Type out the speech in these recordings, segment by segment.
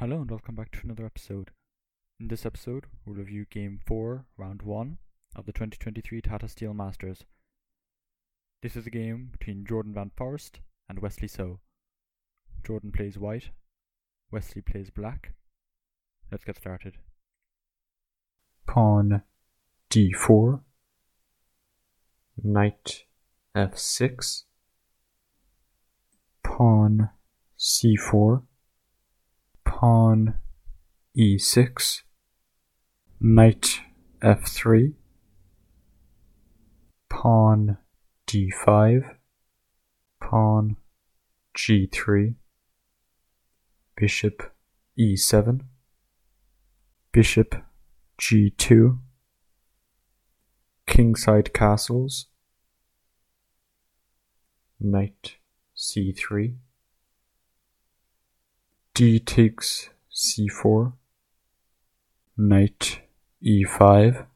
Hello and welcome back to another episode. In this episode, we'll review Game 4, Round 1 of the 2023 Tata Steel Masters. This is a game between Jorden Van Foreest and Wesley So. Jorden plays white, Wesley plays black. Let's get started. Pawn d4, Knight f6, Pawn c4, Pawn e6, Knight f3, Pawn d5, Pawn g3, Bishop e7, Bishop g2, Kingside castles, Knight c3, d takes c4, Knight e5,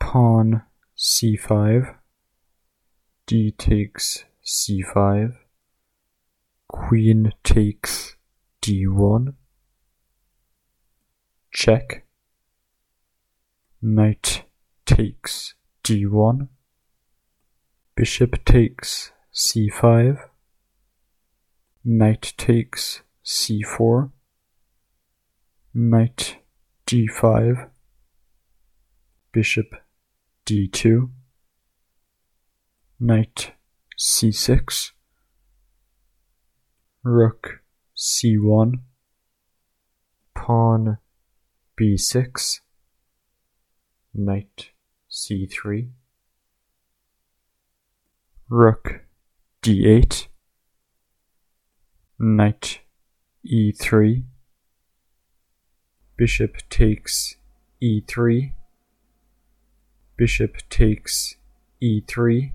Pawn c5, d takes c5, Queen takes d1, check, Knight takes d1, Bishop takes c5, Knight takes c4, Knight d5, Bishop d2, Knight c6, Rook c1, Pawn b6, Knight c3, Rook d8, Knight e3, Bishop takes e3, Bishop takes e3,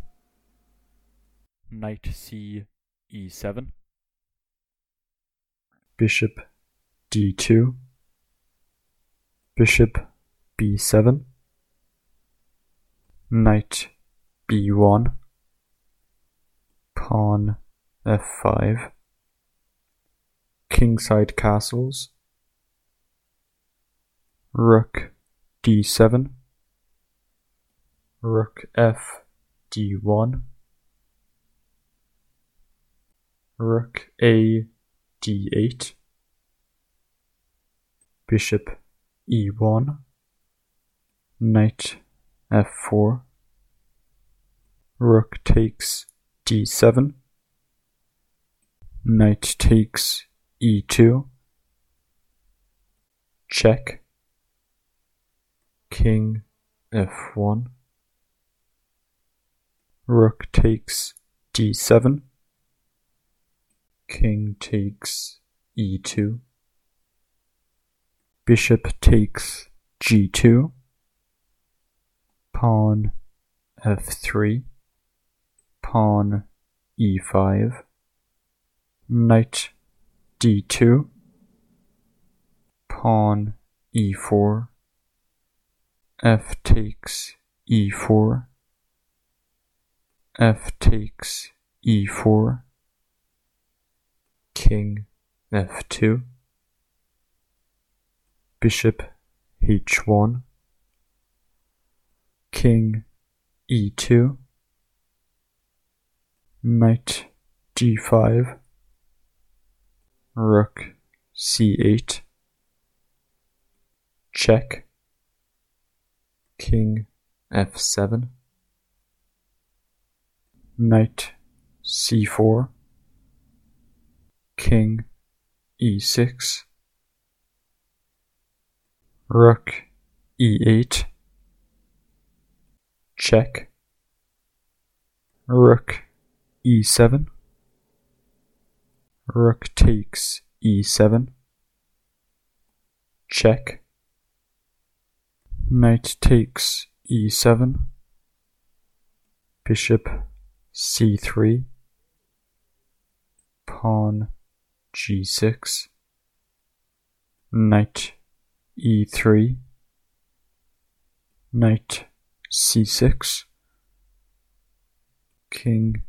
Knight c e7, Bishop d2, Bishop b7, Knight b1, Pawn f5, Kingside castles, Rook d7, Rook f d1, Rook a d8, Bishop e1, Knight f4, Rook takes d7, Knight takes e2, check, King f1, Rook takes d7, King takes e2, Bishop takes g2, Pawn f3, Pawn e5, Knight d2, Pawn e4, F takes e4, F takes e4, King f2, Bishop h1, King e2, Knight d5, Rook c8, check, King f7, Knight c4, King e6, Rook e8, check, Rook e7, Rook takes e7, check, Knight takes e7, Bishop c3, Pawn g6, Knight e3, Knight c6, King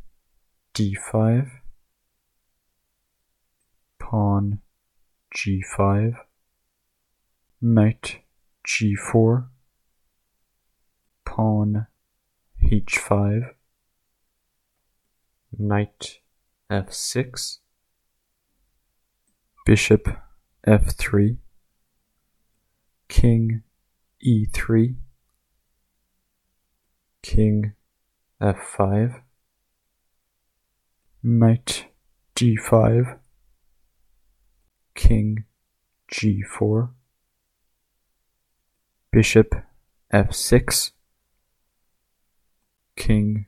d5, Pawn g5, knight g4, pawn h5, knight f6, bishop f3, king e3, king f5, knight g5, king g4, bishop f6, king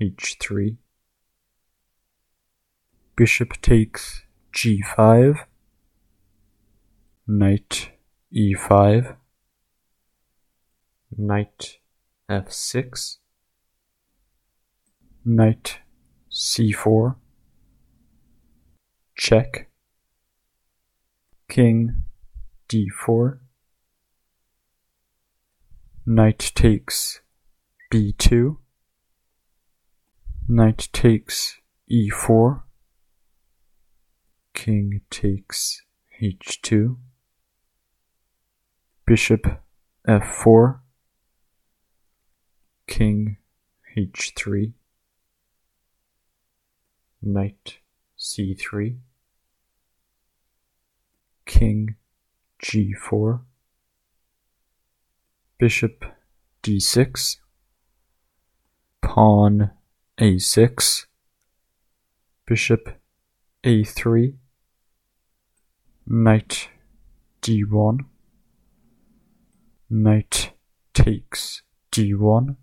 h3, bishop takes g5, knight e5, knight f6, knight c4, check, king d4, knight takes b2, knight takes e4, king takes h2, bishop f4, king h3, knight c3, king g4, bishop d6, pawn a6, bishop a3, knight d1, knight takes d1,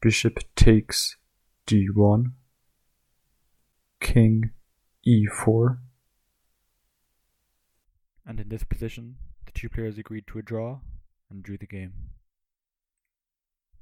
bishop takes d1, king e4, And in this position, the two players agreed to a draw and drew the game.